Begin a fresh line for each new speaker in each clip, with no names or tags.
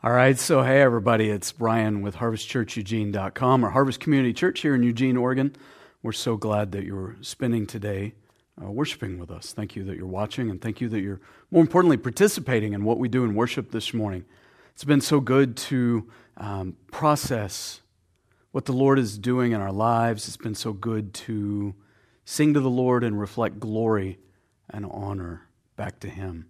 All right, so hey everybody, it's Brian with harvestchurcheugene.com or Harvest Community Church here in Eugene, Oregon. We're so glad that you're spending today uh, worshiping with us. Thank you that you're watching and thank you that you're, more importantly, participating in what we do in worship this morning. It's been so good to um, process what the Lord is doing in our lives. It's been so good to sing to the Lord and reflect glory and honor back to Him.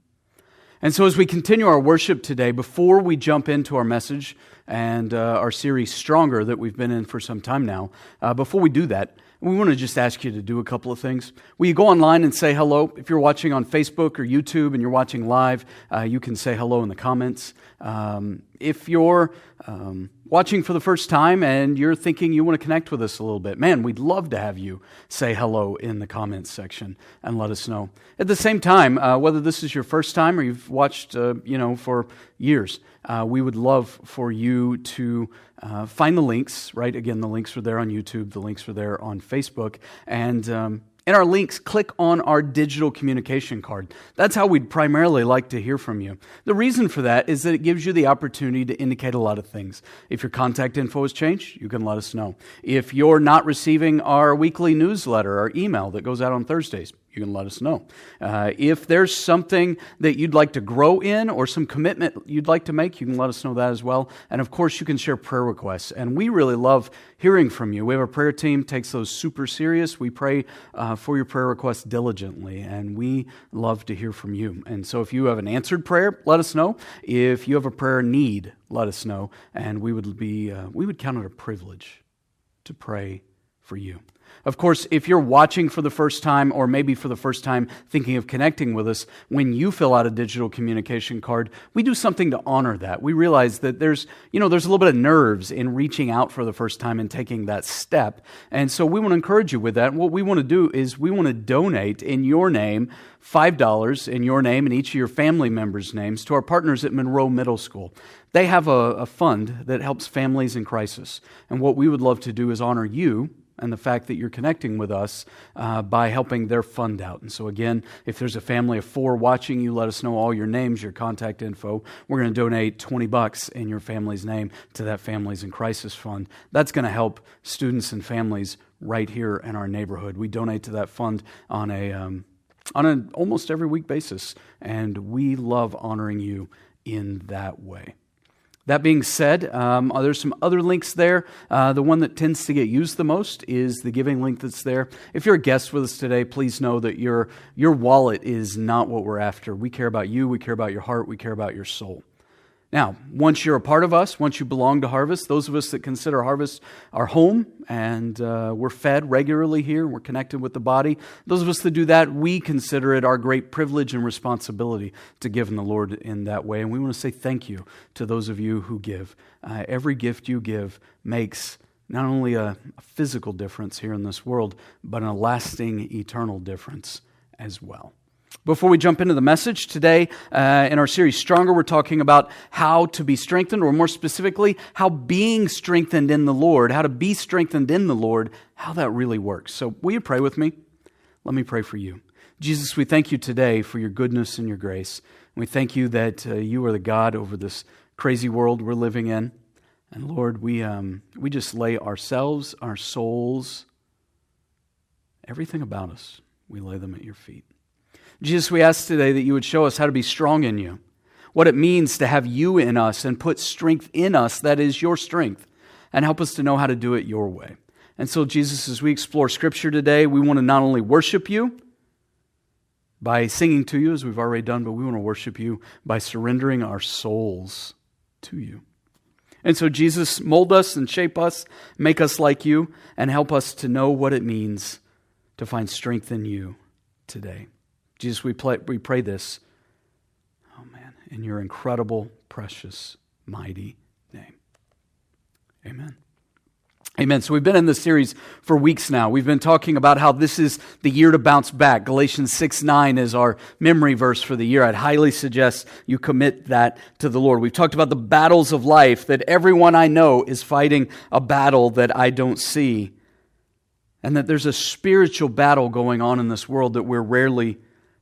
And so, as we continue our worship today, before we jump into our message and uh, our series Stronger that we've been in for some time now, uh, before we do that, we want to just ask you to do a couple of things. Will you go online and say hello? If you're watching on Facebook or YouTube and you're watching live, uh, you can say hello in the comments. Um, if you're um, watching for the first time and you're thinking you want to connect with us a little bit, man, we'd love to have you say hello in the comments section and let us know. At the same time, uh, whether this is your first time or you've watched, uh, you know, for years, uh, we would love for you to uh, find the links, right? Again, the links are there on YouTube, the links are there on Facebook, and um, in our links, click on our digital communication card. That's how we'd primarily like to hear from you. The reason for that is that it gives you the opportunity to indicate a lot of things. If your contact info has changed, you can let us know. If you're not receiving our weekly newsletter, our email that goes out on Thursdays, you can let us know. Uh, if there's something that you'd like to grow in or some commitment you'd like to make, you can let us know that as well. And of course, you can share prayer requests. And we really love hearing from you. We have a prayer team takes those super serious. We pray uh, for your prayer requests diligently, and we love to hear from you. And so, if you have an answered prayer, let us know. If you have a prayer need, let us know, and we would be uh, we would count it a privilege to pray for you. Of course, if you're watching for the first time, or maybe for the first time thinking of connecting with us, when you fill out a digital communication card, we do something to honor that. We realize that there's, you know, there's a little bit of nerves in reaching out for the first time and taking that step. And so we want to encourage you with that. what we want to do is we want to donate in your name $5 in your name and each of your family members' names to our partners at Monroe Middle School. They have a, a fund that helps families in crisis. And what we would love to do is honor you and the fact that you're connecting with us uh, by helping their fund out. And so, again, if there's a family of four watching you, let us know all your names, your contact info. We're going to donate 20 bucks in your family's name to that Families in Crisis Fund. That's going to help students and families right here in our neighborhood. We donate to that fund on a um, on an almost every week basis, and we love honoring you in that way. That being said, um, there's some other links there. Uh, the one that tends to get used the most is the giving link that's there. If you're a guest with us today, please know that your, your wallet is not what we're after. We care about you, we care about your heart, we care about your soul. Now, once you're a part of us, once you belong to Harvest, those of us that consider Harvest our home and uh, we're fed regularly here, we're connected with the body, those of us that do that, we consider it our great privilege and responsibility to give in the Lord in that way. And we want to say thank you to those of you who give. Uh, every gift you give makes not only a, a physical difference here in this world, but a lasting, eternal difference as well. Before we jump into the message today, uh, in our series Stronger, we're talking about how to be strengthened, or more specifically, how being strengthened in the Lord, how to be strengthened in the Lord, how that really works. So, will you pray with me? Let me pray for you. Jesus, we thank you today for your goodness and your grace. We thank you that uh, you are the God over this crazy world we're living in. And Lord, we, um, we just lay ourselves, our souls, everything about us, we lay them at your feet. Jesus, we ask today that you would show us how to be strong in you, what it means to have you in us and put strength in us that is your strength, and help us to know how to do it your way. And so, Jesus, as we explore Scripture today, we want to not only worship you by singing to you, as we've already done, but we want to worship you by surrendering our souls to you. And so, Jesus, mold us and shape us, make us like you, and help us to know what it means to find strength in you today. Jesus, we, play, we pray this, oh man, in your incredible, precious, mighty name. Amen. Amen. So we've been in this series for weeks now. We've been talking about how this is the year to bounce back. Galatians 6 9 is our memory verse for the year. I'd highly suggest you commit that to the Lord. We've talked about the battles of life, that everyone I know is fighting a battle that I don't see, and that there's a spiritual battle going on in this world that we're rarely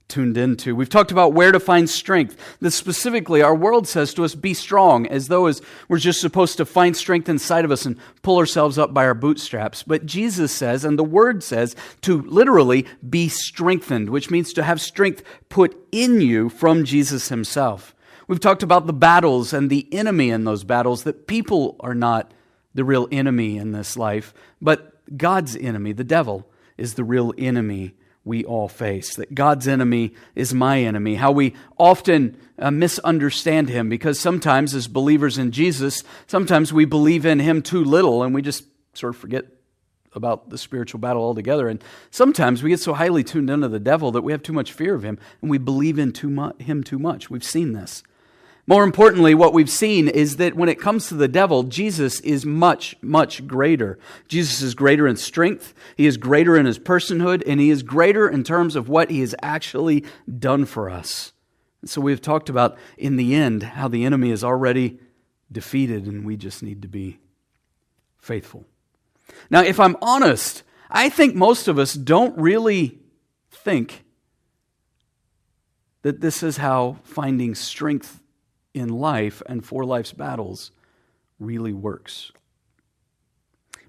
tuned into. We've talked about where to find strength. That specifically, our world says to us, be strong, as though as we're just supposed to find strength inside of us and pull ourselves up by our bootstraps. But Jesus says, and the Word says, to literally be strengthened, which means to have strength put in you from Jesus Himself. We've talked about the battles and the enemy in those battles, that people are not the real enemy in this life, but God's enemy, the devil, is the real enemy we all face. That God's enemy is my enemy. How we often uh, misunderstand him because sometimes, as believers in Jesus, sometimes we believe in him too little and we just sort of forget about the spiritual battle altogether. And sometimes we get so highly tuned into the devil that we have too much fear of him and we believe in too mu- him too much. We've seen this. More importantly, what we've seen is that when it comes to the devil, Jesus is much, much greater. Jesus is greater in strength, he is greater in his personhood, and he is greater in terms of what he has actually done for us. And so we've talked about in the end how the enemy is already defeated, and we just need to be faithful. Now, if I'm honest, I think most of us don't really think that this is how finding strength in life and for life's battles really works.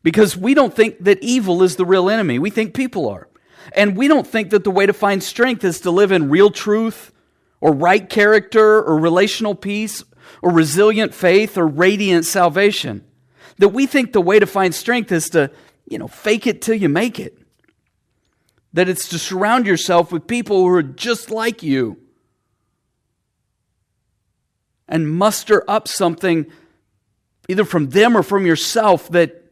Because we don't think that evil is the real enemy. We think people are. And we don't think that the way to find strength is to live in real truth or right character or relational peace or resilient faith or radiant salvation. That we think the way to find strength is to, you know, fake it till you make it. That it's to surround yourself with people who are just like you and muster up something either from them or from yourself that,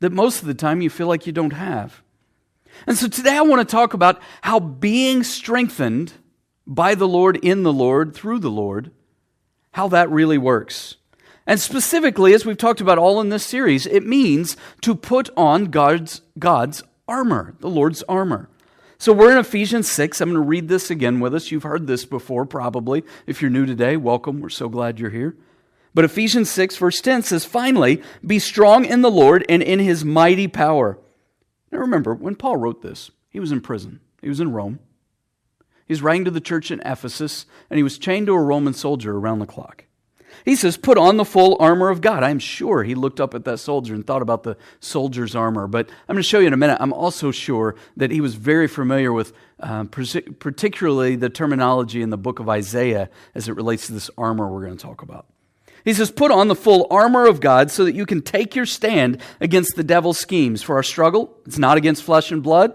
that most of the time you feel like you don't have. And so today I want to talk about how being strengthened by the Lord, in the Lord, through the Lord, how that really works. And specifically, as we've talked about all in this series, it means to put on God's, God's armor, the Lord's armor. So we're in Ephesians 6. I'm going to read this again with us. You've heard this before, probably. If you're new today, welcome. We're so glad you're here. But Ephesians 6, verse 10 says, Finally, be strong in the Lord and in his mighty power. Now remember, when Paul wrote this, he was in prison, he was in Rome. He was writing to the church in Ephesus, and he was chained to a Roman soldier around the clock. He says, Put on the full armor of God. I'm sure he looked up at that soldier and thought about the soldier's armor. But I'm going to show you in a minute. I'm also sure that he was very familiar with, uh, particularly the terminology in the book of Isaiah as it relates to this armor we're going to talk about. He says, Put on the full armor of God so that you can take your stand against the devil's schemes. For our struggle, it's not against flesh and blood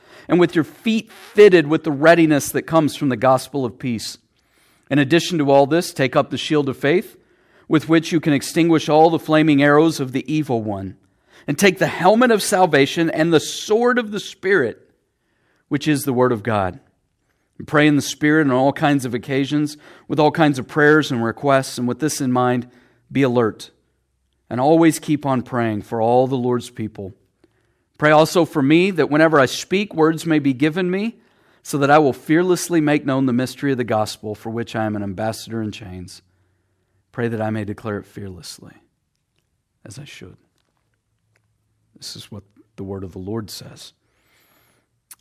and with your feet fitted with the readiness that comes from the gospel of peace. In addition to all this, take up the shield of faith, with which you can extinguish all the flaming arrows of the evil one, and take the helmet of salvation and the sword of the Spirit, which is the Word of God. And pray in the Spirit on all kinds of occasions, with all kinds of prayers and requests, and with this in mind, be alert, and always keep on praying for all the Lord's people. Pray also for me that whenever I speak, words may be given me, so that I will fearlessly make known the mystery of the gospel for which I am an ambassador in chains. Pray that I may declare it fearlessly, as I should. This is what the word of the Lord says.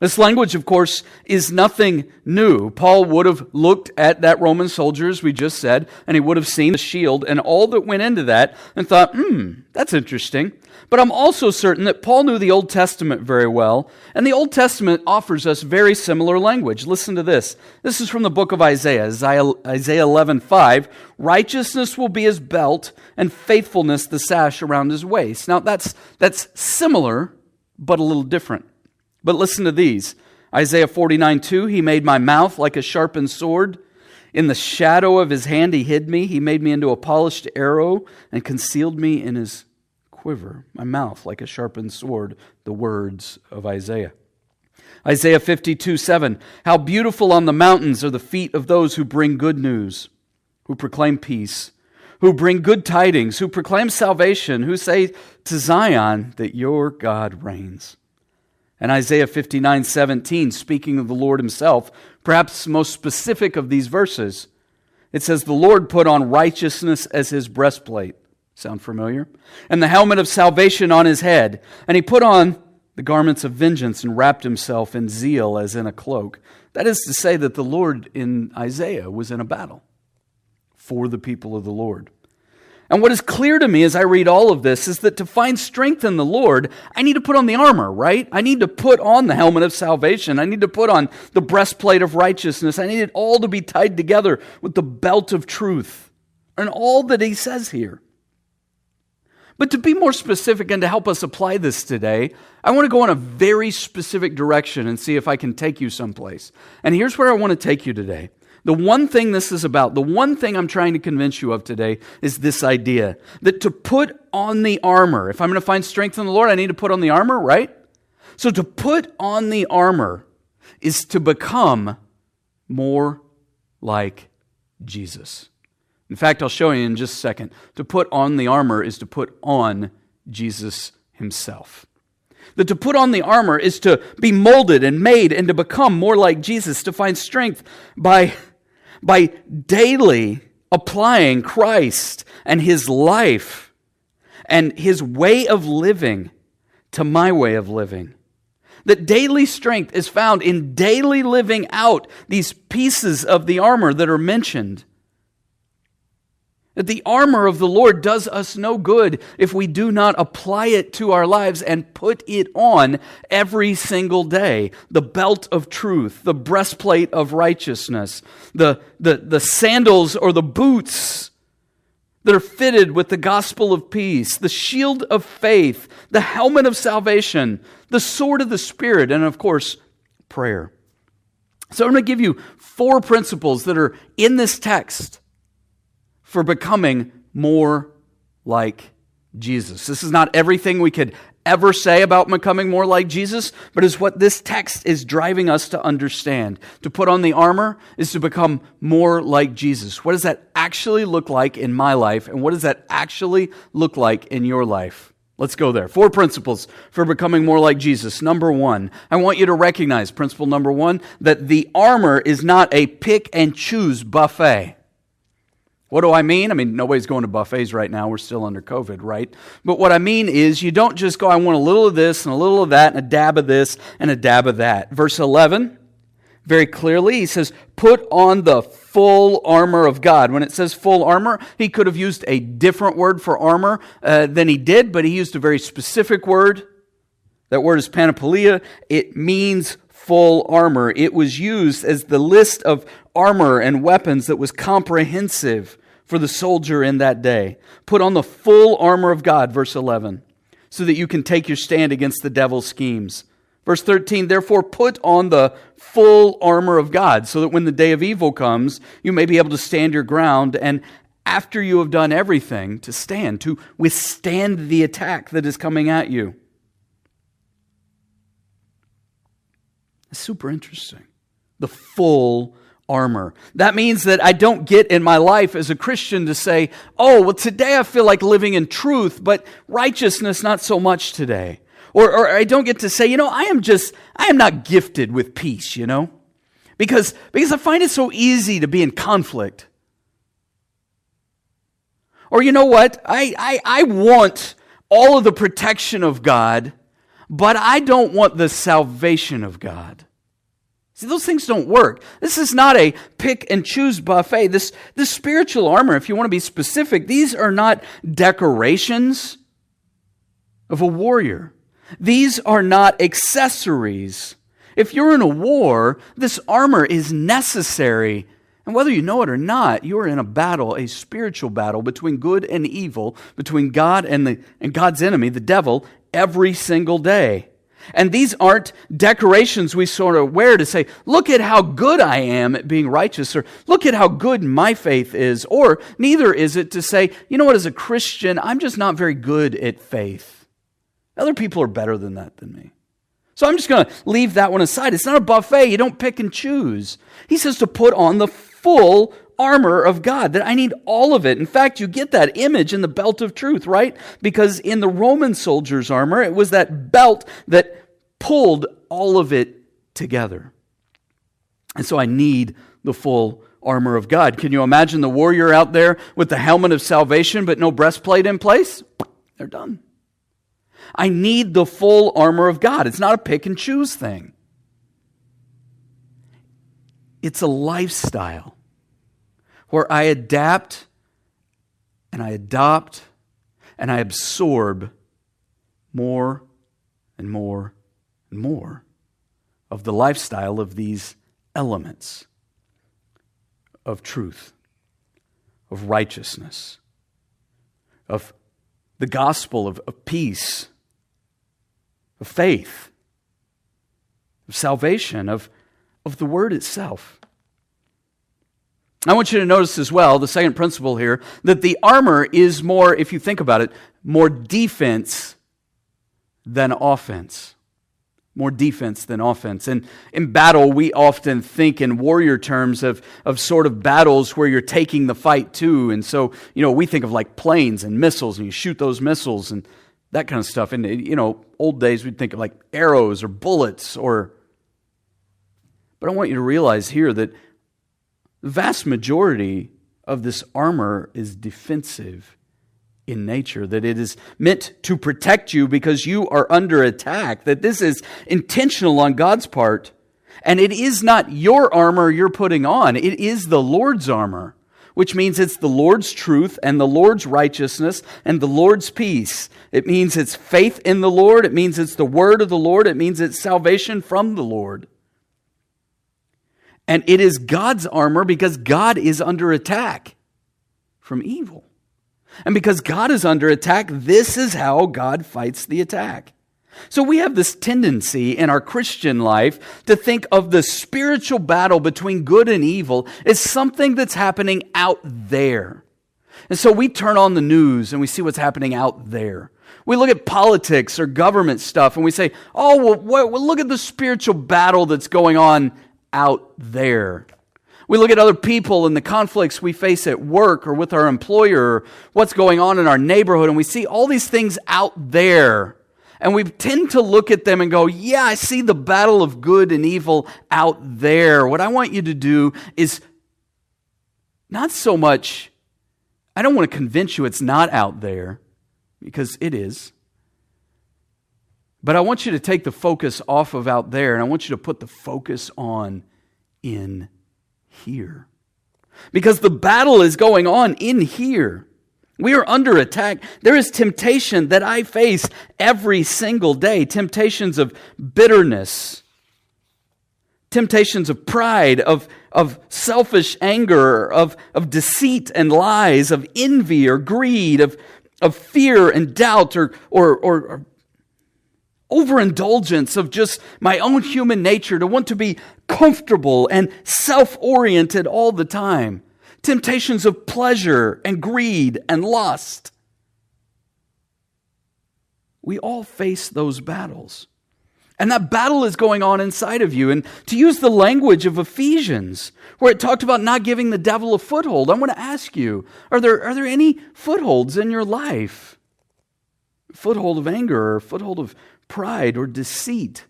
This language, of course, is nothing new. Paul would have looked at that Roman soldier, as we just said, and he would have seen the shield and all that went into that and thought, hmm, that's interesting. But I'm also certain that Paul knew the Old Testament very well, and the Old Testament offers us very similar language. Listen to this. This is from the book of Isaiah, Isaiah 11, 5. Righteousness will be his belt, and faithfulness the sash around his waist. Now, that's, that's similar, but a little different. But listen to these Isaiah 49 2 He made my mouth like a sharpened sword. In the shadow of his hand, he hid me. He made me into a polished arrow and concealed me in his quiver, my mouth like a sharpened sword, the words of Isaiah. Isaiah 52 7. How beautiful on the mountains are the feet of those who bring good news, who proclaim peace, who bring good tidings, who proclaim salvation, who say to Zion that your God reigns. And Isaiah 59 17, speaking of the Lord himself, perhaps most specific of these verses, it says, The Lord put on righteousness as his breastplate. Sound familiar? And the helmet of salvation on his head. And he put on the garments of vengeance and wrapped himself in zeal as in a cloak. That is to say, that the Lord in Isaiah was in a battle for the people of the Lord. And what is clear to me as I read all of this is that to find strength in the Lord, I need to put on the armor, right? I need to put on the helmet of salvation. I need to put on the breastplate of righteousness. I need it all to be tied together with the belt of truth and all that he says here. But to be more specific and to help us apply this today, I want to go in a very specific direction and see if I can take you someplace. And here's where I want to take you today. The one thing this is about, the one thing I'm trying to convince you of today is this idea that to put on the armor, if I'm going to find strength in the Lord, I need to put on the armor, right? So to put on the armor is to become more like Jesus. In fact, I'll show you in just a second. To put on the armor is to put on Jesus himself. That to put on the armor is to be molded and made and to become more like Jesus, to find strength by, by daily applying Christ and his life and his way of living to my way of living. That daily strength is found in daily living out these pieces of the armor that are mentioned. That the armor of the Lord does us no good if we do not apply it to our lives and put it on every single day. The belt of truth, the breastplate of righteousness, the, the, the sandals or the boots that are fitted with the gospel of peace, the shield of faith, the helmet of salvation, the sword of the Spirit, and of course, prayer. So I'm going to give you four principles that are in this text for becoming more like Jesus. This is not everything we could ever say about becoming more like Jesus, but is what this text is driving us to understand. To put on the armor is to become more like Jesus. What does that actually look like in my life, and what does that actually look like in your life? Let's go there. Four principles for becoming more like Jesus. Number one, I want you to recognize principle number one that the armor is not a pick and choose buffet. What do I mean? I mean, nobody's going to buffets right now. We're still under COVID, right? But what I mean is, you don't just go, I want a little of this and a little of that and a dab of this and a dab of that. Verse 11, very clearly, he says, Put on the full armor of God. When it says full armor, he could have used a different word for armor uh, than he did, but he used a very specific word. That word is panoplia. It means full armor. It was used as the list of armor and weapons that was comprehensive for the soldier in that day. Put on the full armor of God, verse 11, so that you can take your stand against the devil's schemes. Verse 13, therefore put on the full armor of God, so that when the day of evil comes, you may be able to stand your ground, and after you have done everything, to stand, to withstand the attack that is coming at you. It's super interesting. The full armor. That means that I don't get in my life as a Christian to say, oh, well, today I feel like living in truth, but righteousness not so much today. Or, or I don't get to say, you know, I am just, I am not gifted with peace, you know? Because, because I find it so easy to be in conflict. Or you know what? I, I, I want all of the protection of God, but I don't want the salvation of God. See, those things don't work. This is not a pick and choose buffet. This, this spiritual armor, if you want to be specific, these are not decorations of a warrior. These are not accessories. If you're in a war, this armor is necessary. And whether you know it or not, you are in a battle, a spiritual battle between good and evil, between God and, the, and God's enemy, the devil, every single day. And these aren't decorations we sort of wear to say, look at how good I am at being righteous, or look at how good my faith is. Or neither is it to say, you know what, as a Christian, I'm just not very good at faith. Other people are better than that than me. So I'm just going to leave that one aside. It's not a buffet. You don't pick and choose. He says to put on the full armor of God, that I need all of it. In fact, you get that image in the belt of truth, right? Because in the Roman soldier's armor, it was that belt that pulled all of it together. And so I need the full armor of God. Can you imagine the warrior out there with the helmet of salvation but no breastplate in place? They're done. I need the full armor of God. It's not a pick and choose thing, it's a lifestyle where I adapt and I adopt and I absorb more and more and more of the lifestyle of these elements of truth, of righteousness, of the gospel of, of peace, of faith, of salvation, of, of the word itself. I want you to notice as well, the second principle here, that the armor is more, if you think about it, more defense than offense. More defense than offense. And in battle, we often think in warrior terms of, of sort of battles where you're taking the fight to. And so, you know, we think of like planes and missiles, and you shoot those missiles and that kind of stuff. And, you know, old days we'd think of like arrows or bullets or. But I want you to realize here that the vast majority of this armor is defensive in nature, that it is meant to protect you because you are under attack, that this is intentional on God's part. And it is not your armor you're putting on, it is the Lord's armor, which means it's the Lord's truth and the Lord's righteousness and the Lord's peace. It means it's faith in the Lord, it means it's the word of the Lord, it means it's salvation from the Lord. And it is God's armor because God is under attack from evil. And because God is under attack, this is how God fights the attack. So we have this tendency in our Christian life to think of the spiritual battle between good and evil as something that's happening out there. And so we turn on the news and we see what's happening out there. We look at politics or government stuff and we say, oh, well, well, look at the spiritual battle that's going on out there. We look at other people and the conflicts we face at work or with our employer, or what's going on in our neighborhood, and we see all these things out there. And we tend to look at them and go, Yeah, I see the battle of good and evil out there. What I want you to do is not so much, I don't want to convince you it's not out there, because it is. But I want you to take the focus off of out there and I want you to put the focus on in here. Because the battle is going on in here. We are under attack. There is temptation that I face every single day temptations of bitterness, temptations of pride, of, of selfish anger, of, of deceit and lies, of envy or greed, of, of fear and doubt, or, or, or, or overindulgence of just my own human nature to want to be comfortable and self oriented all the time, temptations of pleasure and greed and lust. We all face those battles. And that battle is going on inside of you. And to use the language of Ephesians, where it talked about not giving the devil a foothold, I want to ask you are there, are there any footholds in your life? Foothold of anger or foothold of pride or deceit.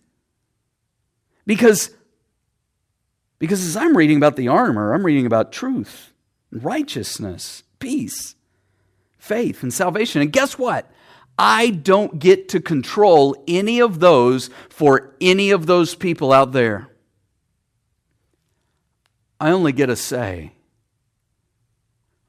Because, because as I'm reading about the armor, I'm reading about truth, righteousness, peace, faith, and salvation. And guess what? I don't get to control any of those for any of those people out there. I only get a say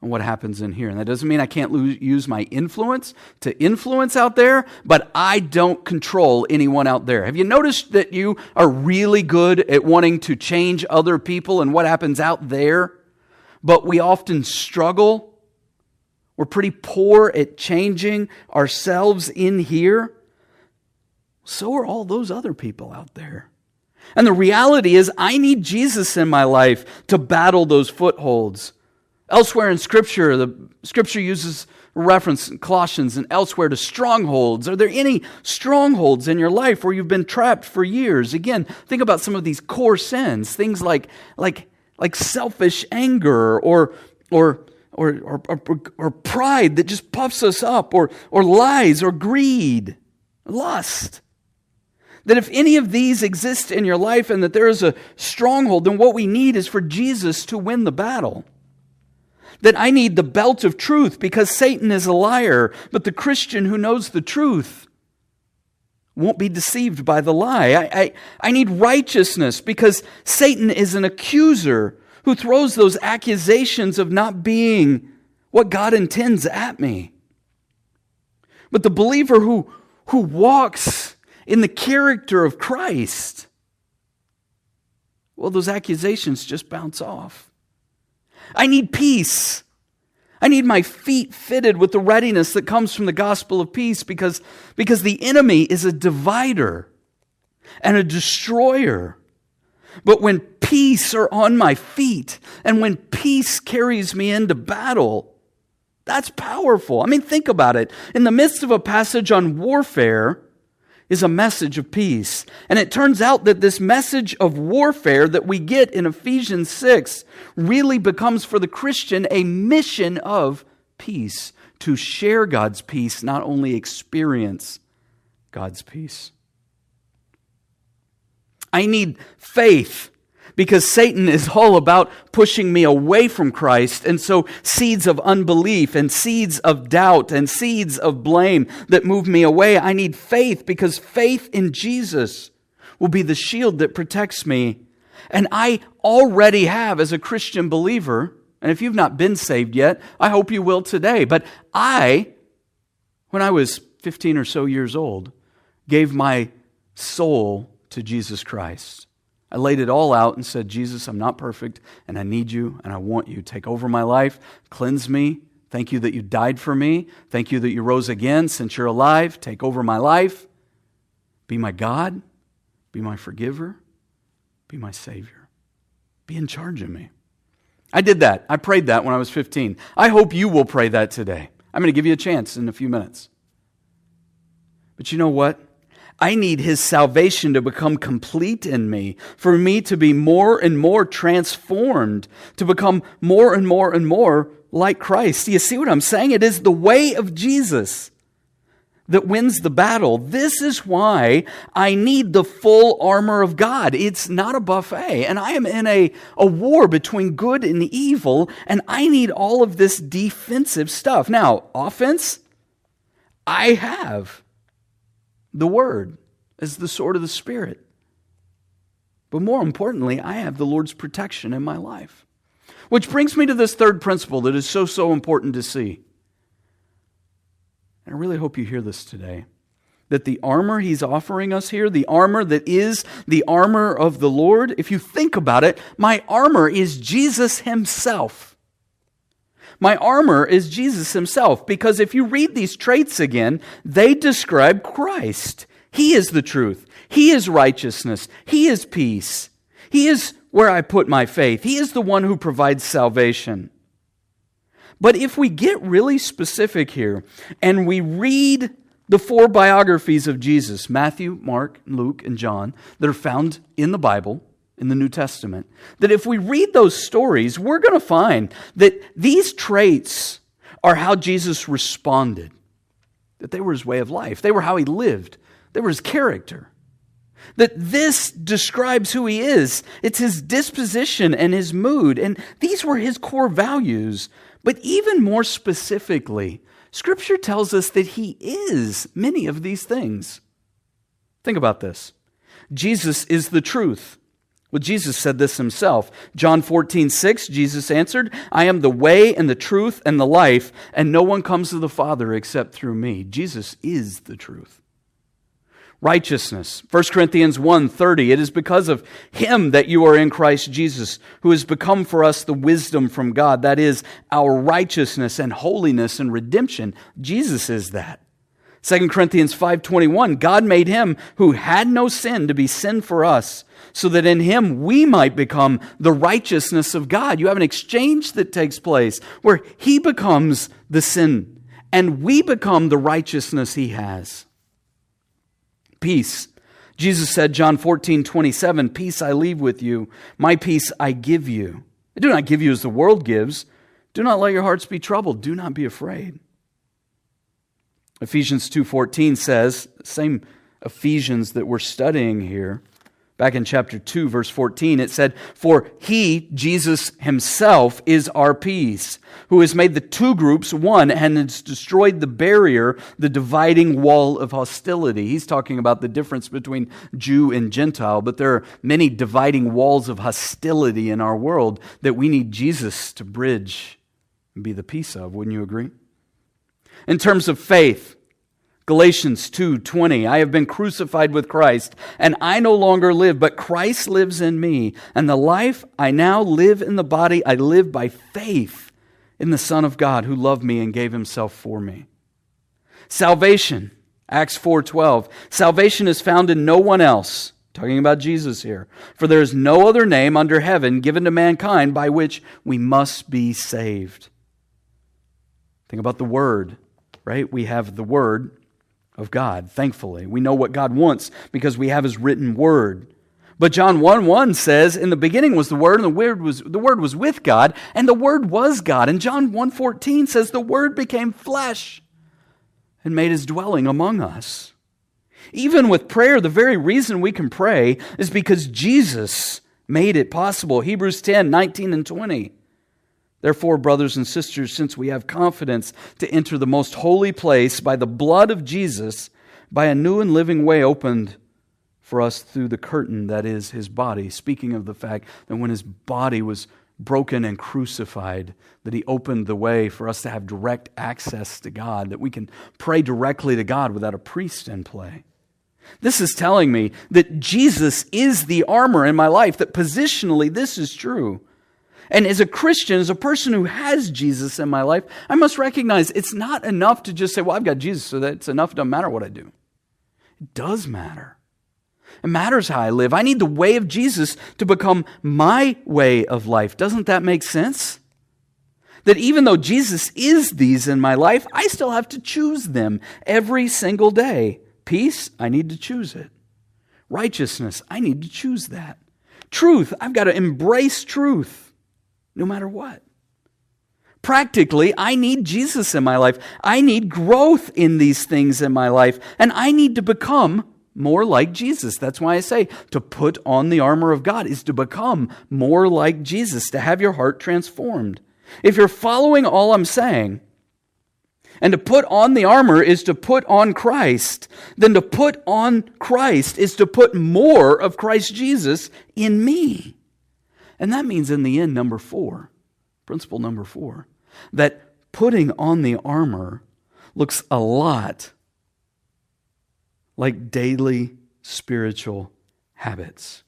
what happens in here. And that doesn't mean I can't lose, use my influence to influence out there, but I don't control anyone out there. Have you noticed that you are really good at wanting to change other people and what happens out there? But we often struggle. We're pretty poor at changing ourselves in here. So are all those other people out there. And the reality is, I need Jesus in my life to battle those footholds Elsewhere in Scripture, the Scripture uses reference in Colossians and elsewhere to strongholds. Are there any strongholds in your life where you've been trapped for years? Again, think about some of these core sins, things like, like, like selfish anger or, or, or, or, or, or pride that just puffs us up, or, or lies, or greed, lust. That if any of these exist in your life and that there is a stronghold, then what we need is for Jesus to win the battle. That I need the belt of truth because Satan is a liar, but the Christian who knows the truth won't be deceived by the lie. I, I, I need righteousness because Satan is an accuser who throws those accusations of not being what God intends at me. But the believer who, who walks in the character of Christ, well, those accusations just bounce off. I need peace. I need my feet fitted with the readiness that comes from the gospel of peace because, because the enemy is a divider and a destroyer. But when peace are on my feet and when peace carries me into battle, that's powerful. I mean, think about it. In the midst of a passage on warfare, is a message of peace. And it turns out that this message of warfare that we get in Ephesians 6 really becomes for the Christian a mission of peace, to share God's peace, not only experience God's peace. I need faith because Satan is all about pushing me away from Christ. And so seeds of unbelief and seeds of doubt and seeds of blame that move me away. I need faith because faith in Jesus will be the shield that protects me. And I already have, as a Christian believer, and if you've not been saved yet, I hope you will today. But I, when I was 15 or so years old, gave my soul to Jesus Christ. I laid it all out and said, Jesus, I'm not perfect, and I need you, and I want you. Take over my life, cleanse me. Thank you that you died for me. Thank you that you rose again since you're alive. Take over my life. Be my God. Be my forgiver. Be my Savior. Be in charge of me. I did that. I prayed that when I was 15. I hope you will pray that today. I'm going to give you a chance in a few minutes. But you know what? I need his salvation to become complete in me, for me to be more and more transformed, to become more and more and more like Christ. Do you see what I'm saying? It is the way of Jesus that wins the battle. This is why I need the full armor of God. It's not a buffet. And I am in a, a war between good and evil, and I need all of this defensive stuff. Now, offense, I have the Word as the sword of the Spirit. But more importantly, I have the Lord's protection in my life. Which brings me to this third principle that is so, so important to see. And I really hope you hear this today. That the armor he's offering us here, the armor that is the armor of the Lord, if you think about it, my armor is Jesus himself. My armor is Jesus himself, because if you read these traits again, they describe Christ. He is the truth. He is righteousness. He is peace. He is where I put my faith. He is the one who provides salvation. But if we get really specific here and we read the four biographies of Jesus Matthew, Mark, Luke, and John that are found in the Bible, in the New Testament, that if we read those stories, we're going to find that these traits are how Jesus responded, that they were his way of life, they were how he lived, they were his character. That this describes who he is. It's his disposition and his mood. And these were his core values. But even more specifically, Scripture tells us that he is many of these things. Think about this Jesus is the truth. Well, Jesus said this himself. John 14, 6, Jesus answered, I am the way and the truth and the life, and no one comes to the Father except through me. Jesus is the truth. Righteousness. 1 Corinthians 1, 30, it is because of him that you are in Christ Jesus, who has become for us the wisdom from God. That is our righteousness and holiness and redemption. Jesus is that. 2 Corinthians 5:21 God made him who had no sin to be sin for us so that in him we might become the righteousness of God. You have an exchange that takes place where he becomes the sin and we become the righteousness he has. Peace. Jesus said, John 14:27 Peace I leave with you, my peace I give you. I do not give you as the world gives. Do not let your hearts be troubled. Do not be afraid. Ephesians 2:14 says, same Ephesians that we're studying here, Back in chapter 2, verse 14, it said, For he, Jesus himself, is our peace, who has made the two groups one and has destroyed the barrier, the dividing wall of hostility. He's talking about the difference between Jew and Gentile, but there are many dividing walls of hostility in our world that we need Jesus to bridge and be the peace of. Wouldn't you agree? In terms of faith, Galatians 2:20 I have been crucified with Christ and I no longer live but Christ lives in me and the life I now live in the body I live by faith in the son of God who loved me and gave himself for me. Salvation Acts 4:12 Salvation is found in no one else talking about Jesus here for there is no other name under heaven given to mankind by which we must be saved. Think about the word, right? We have the word of God, thankfully. We know what God wants because we have his written word. But John 1 1 says, In the beginning was the Word, and the Word was, the word was with God, and the Word was God. And John 1 14 says, The Word became flesh and made his dwelling among us. Even with prayer, the very reason we can pray is because Jesus made it possible. Hebrews 10 19 and 20. Therefore, brothers and sisters, since we have confidence to enter the most holy place by the blood of Jesus, by a new and living way opened for us through the curtain that is his body, speaking of the fact that when his body was broken and crucified, that he opened the way for us to have direct access to God, that we can pray directly to God without a priest in play. This is telling me that Jesus is the armor in my life, that positionally this is true. And as a Christian, as a person who has Jesus in my life, I must recognize it's not enough to just say, well, I've got Jesus, so that's enough. It doesn't matter what I do. It does matter. It matters how I live. I need the way of Jesus to become my way of life. Doesn't that make sense? That even though Jesus is these in my life, I still have to choose them every single day. Peace, I need to choose it. Righteousness, I need to choose that. Truth, I've got to embrace truth no matter what. Practically, I need Jesus in my life. I need growth in these things in my life, and I need to become more like Jesus. That's why I say to put on the armor of God is to become more like Jesus, to have your heart transformed. If you're following all I'm saying, and to put on the armor is to put on Christ, then to put on Christ is to put more of Christ Jesus in me. And that means, in the end, number four, principle number four, that putting on the armor looks a lot like daily spiritual habits.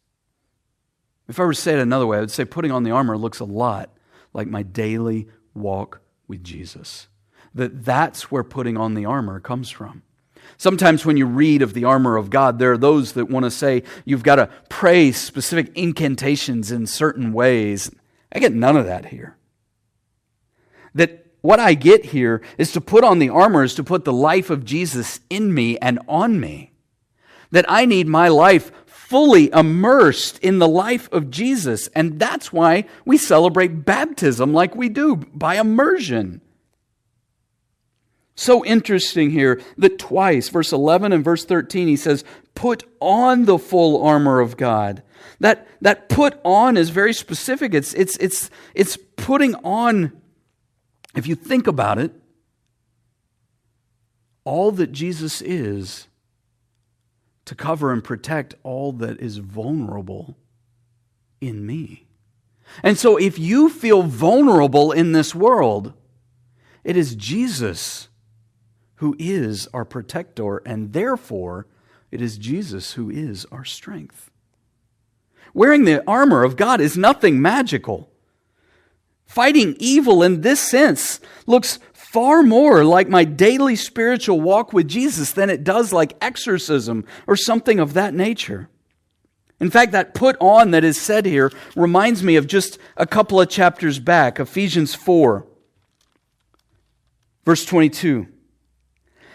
If I were to say it another way, I would say putting on the armor looks a lot like my daily walk with Jesus. That that's where putting on the armor comes from. Sometimes when you read of the armor of God, there are those that want to say you've got to pray specific incantations in certain ways. I get none of that here. That what I get here is to put on the armor, is to put the life of Jesus in me and on me. That I need my life fully immersed in the life of Jesus. And that's why we celebrate baptism like we do by immersion. So interesting here that twice, verse 11 and verse 13, he says, put on the full armor of God. That, that put on is very specific. It's, it's, it's, it's putting on, if you think about it, all that Jesus is to cover and protect all that is vulnerable in me. And so if you feel vulnerable in this world, it is Jesus who is our protector, and therefore it is Jesus who is our strength. Wearing the armor of God is nothing magical. Fighting evil in this sense looks far more like my daily spiritual walk with Jesus than it does like exorcism or something of that nature. In fact, that put on that is said here reminds me of just a couple of chapters back, Ephesians 4, verse 22.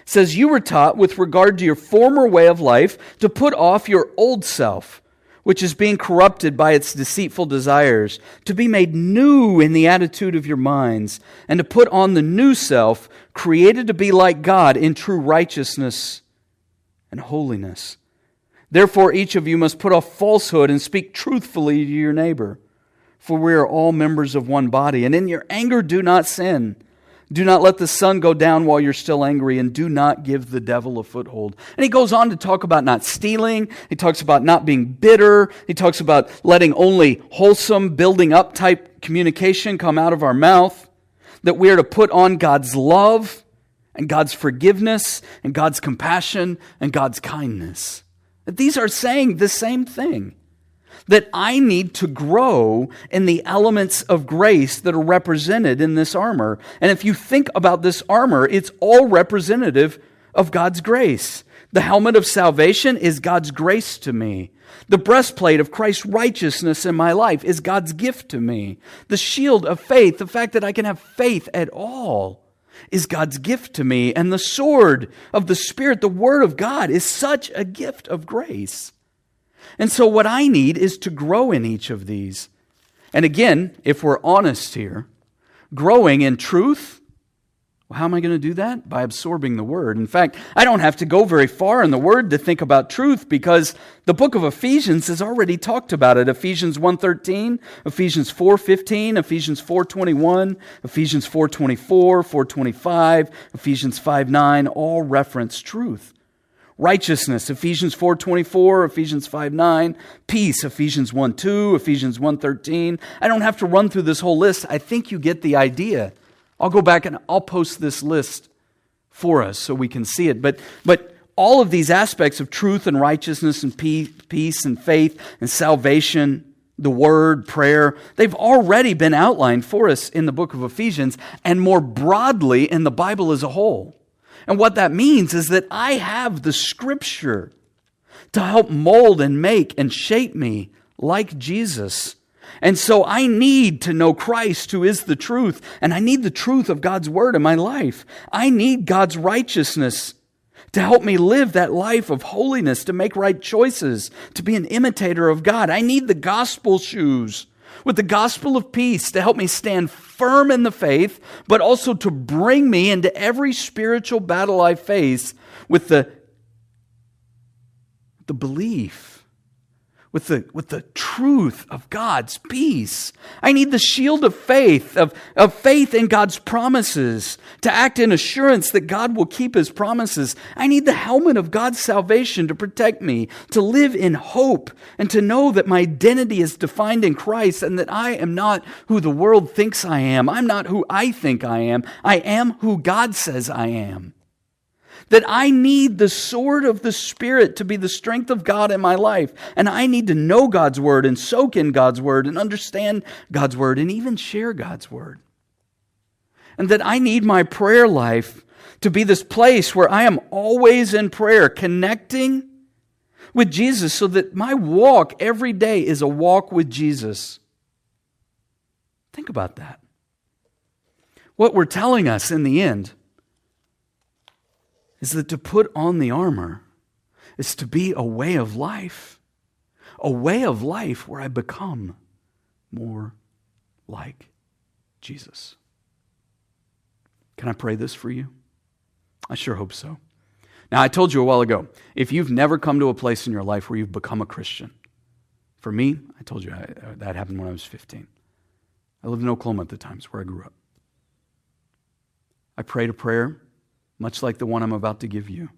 Says you were taught with regard to your former way of life to put off your old self which is being corrupted by its deceitful desires, to be made new in the attitude of your minds, and to put on the new self, created to be like God in true righteousness and holiness. Therefore, each of you must put off falsehood and speak truthfully to your neighbor, for we are all members of one body. And in your anger, do not sin. Do not let the sun go down while you're still angry, and do not give the devil a foothold. And he goes on to talk about not stealing. He talks about not being bitter. He talks about letting only wholesome, building up type communication come out of our mouth. That we are to put on God's love, and God's forgiveness, and God's compassion, and God's kindness. That these are saying the same thing that I need to grow in the elements of grace that are represented in this armor. And if you think about this armor, it's all representative of God's grace. The helmet of salvation is God's grace to me. The breastplate of Christ's righteousness in my life is God's gift to me. The shield of faith, the fact that I can have faith at all, is God's gift to me. And the sword of the Spirit, the Word of God, is such a gift of grace. And so, what I need is to grow in each of these. And again, if we're honest here, growing in truth, well, how am I going to do that? By absorbing the Word. In fact, I don't have to go very far in the Word to think about truth because the book of Ephesians has already talked about it. Ephesians 1.13, Ephesians 4.15, Ephesians 4.21, Ephesians 4.24, 4.25, Ephesians 5.9 all reference truth righteousness. Ephesians 4.24 ephesians 5.9 peace. Ephesians 1.2 ephesians 1.13 i don't have to run through this whole list. I think you get the idea. I'll go back and i'll post this list for us so we can see it. But but all of these aspects of truth and righteousness and peace and faith and salvation the word, prayer, they've already been outlined for us in the book of Ephesians and more broadly in the Bible as a whole. And what that means is that I have the scripture to help mold and make and shape me like Jesus. And so I need to know Christ, who is the truth, and I need the truth of God's word in my life. I need God's righteousness to help me live that life of holiness, to make right choices, to be an imitator of God. I need the gospel shoes with the gospel of peace to help me stand firm in the faith, but also to bring me into every spiritual battle I face with the, the belief with the, with the truth of God's peace. I need the shield of faith, of, of faith in God's promises, to act in assurance that God will keep his promises. I need the helmet of God's salvation to protect me, to live in hope, and to know that my identity is defined in Christ and that I am not who the world thinks I am. I'm not who I think I am. I am who God says I am that I need the sword of the Spirit to be the strength of God in my life. And I need to know God's word and soak in God's word and understand God's word and even share God's word. And that I need my prayer life to be this place where I am always in prayer, connecting with Jesus so that my walk every day is a walk with Jesus. Think about that. What we're telling us in the end is that to put on the armor is to be a way of life, a way of life where I become more like Jesus. Can I pray this for you? I sure hope so. Now, I told you a while ago if you've never come to a place in your life where you've become a Christian, for me, I told you I, uh, that happened when I was 15. I lived in Oklahoma at the time, it's where I grew up. I prayed a prayer much like the one I'm about to give you.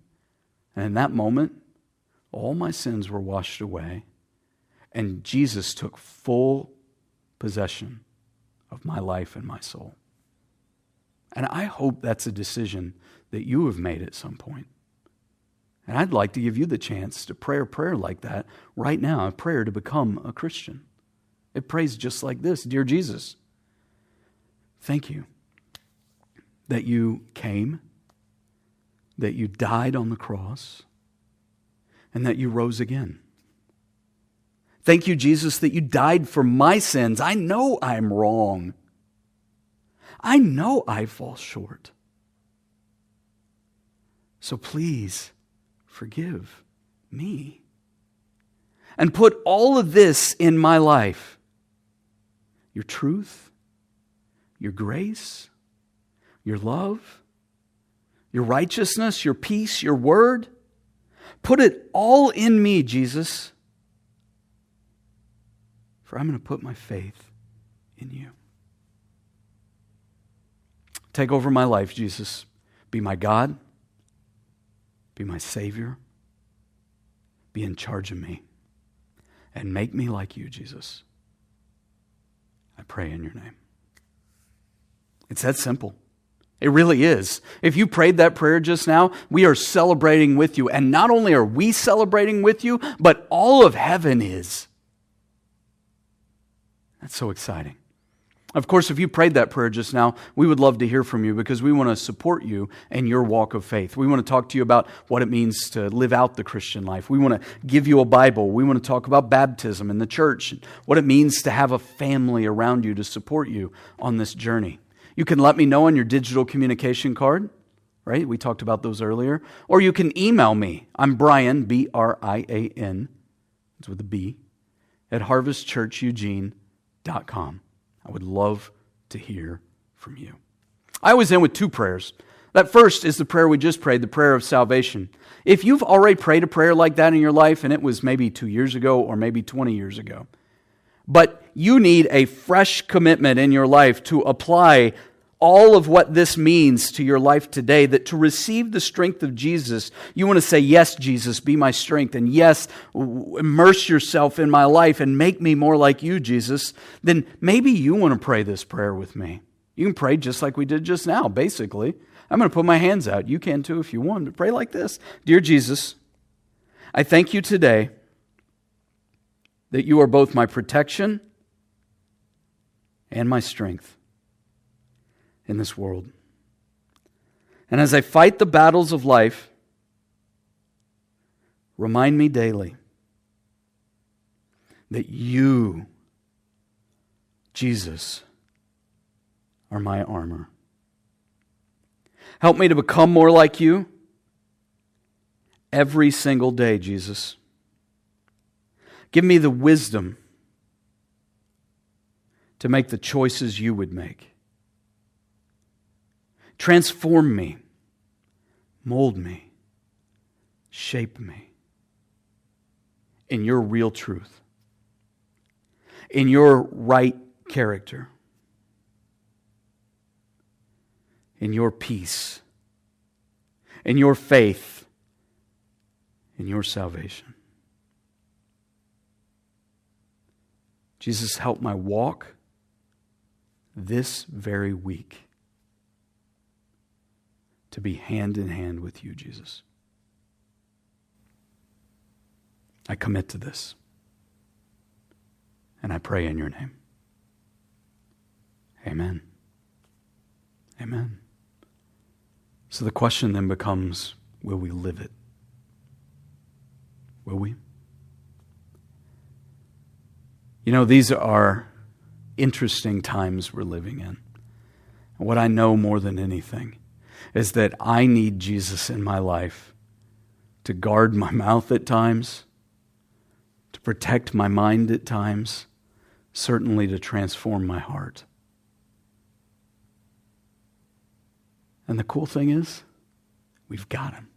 And in that moment, all my sins were washed away, and Jesus took full possession of my life and my soul. And I hope that's a decision that you have made at some point. And I'd like to give you the chance to pray a prayer like that right now, a prayer to become a Christian. It prays just like this Dear Jesus, thank you that you came that you died on the cross and that you rose again. Thank you, Jesus, that you died for my sins. I know I'm wrong. I know I fall short.
So please forgive me.
And put all of this in my life
your truth, your grace, your love,
your righteousness, your peace, your word. Put it all in me, Jesus.
For I'm going to put my faith in you. Take over my life, Jesus. Be my God. Be my Savior. Be in charge of me. And make me like you, Jesus. I pray in your name. It's that simple. It really is. If you prayed that prayer just now, we are celebrating with you. And not only are we celebrating with you, but all of heaven is. That's so exciting. Of course, if you prayed that prayer just now, we would love to hear from you because we want to support you in your walk of faith. We want to talk to you about what it means to live out the Christian life. We want to give you a Bible. We want to talk about baptism in the church and what it means to have a family around you to support you on this journey. You can let me know on your digital communication card, right? We talked about those earlier. Or you can email me. I'm Brian, B R I A N, it's with a B, at harvestchurcheugene.com. I would love to hear from you. I always end with two prayers. That first is the prayer we just prayed, the prayer of salvation. If you've already prayed a prayer like that in your life, and it was maybe two years ago or maybe 20 years ago, but you need a fresh commitment in your life to apply all of what this means to your life today, that to receive the strength of Jesus, you want to say, Yes, Jesus, be my strength, and yes, immerse yourself in my life and make me more like you, Jesus, then maybe you want to pray this prayer with me. You can pray just like we did just now, basically. I'm going to put my hands out. You can too if you want to pray like this. Dear Jesus, I thank you today that you are both my protection and my strength in this world. And as I fight the battles of life, remind me daily that you, Jesus, are my armor. Help me to become more like you every single day, Jesus. Give me the wisdom to make the choices you would make. Transform me, mold me, shape me in your real truth, in your right character, in your peace, in your faith, in your salvation. Jesus, help my walk this very week to be hand in hand with you, Jesus. I commit to this. And I pray in your name. Amen. Amen. So the question then becomes will we live it? Will we? You know, these are interesting times we're living in. what I know more than anything is that I need Jesus in my life to guard my mouth at times, to protect my mind at times, certainly to transform my heart. And the cool thing is, we've got him.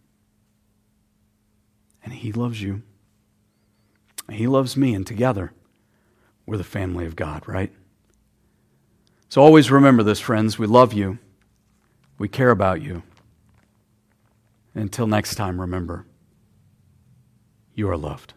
And he loves you. He loves me, and together, we're the family of God, right? So always remember this, friends. We love you. We care about you. Until next time, remember, you are loved.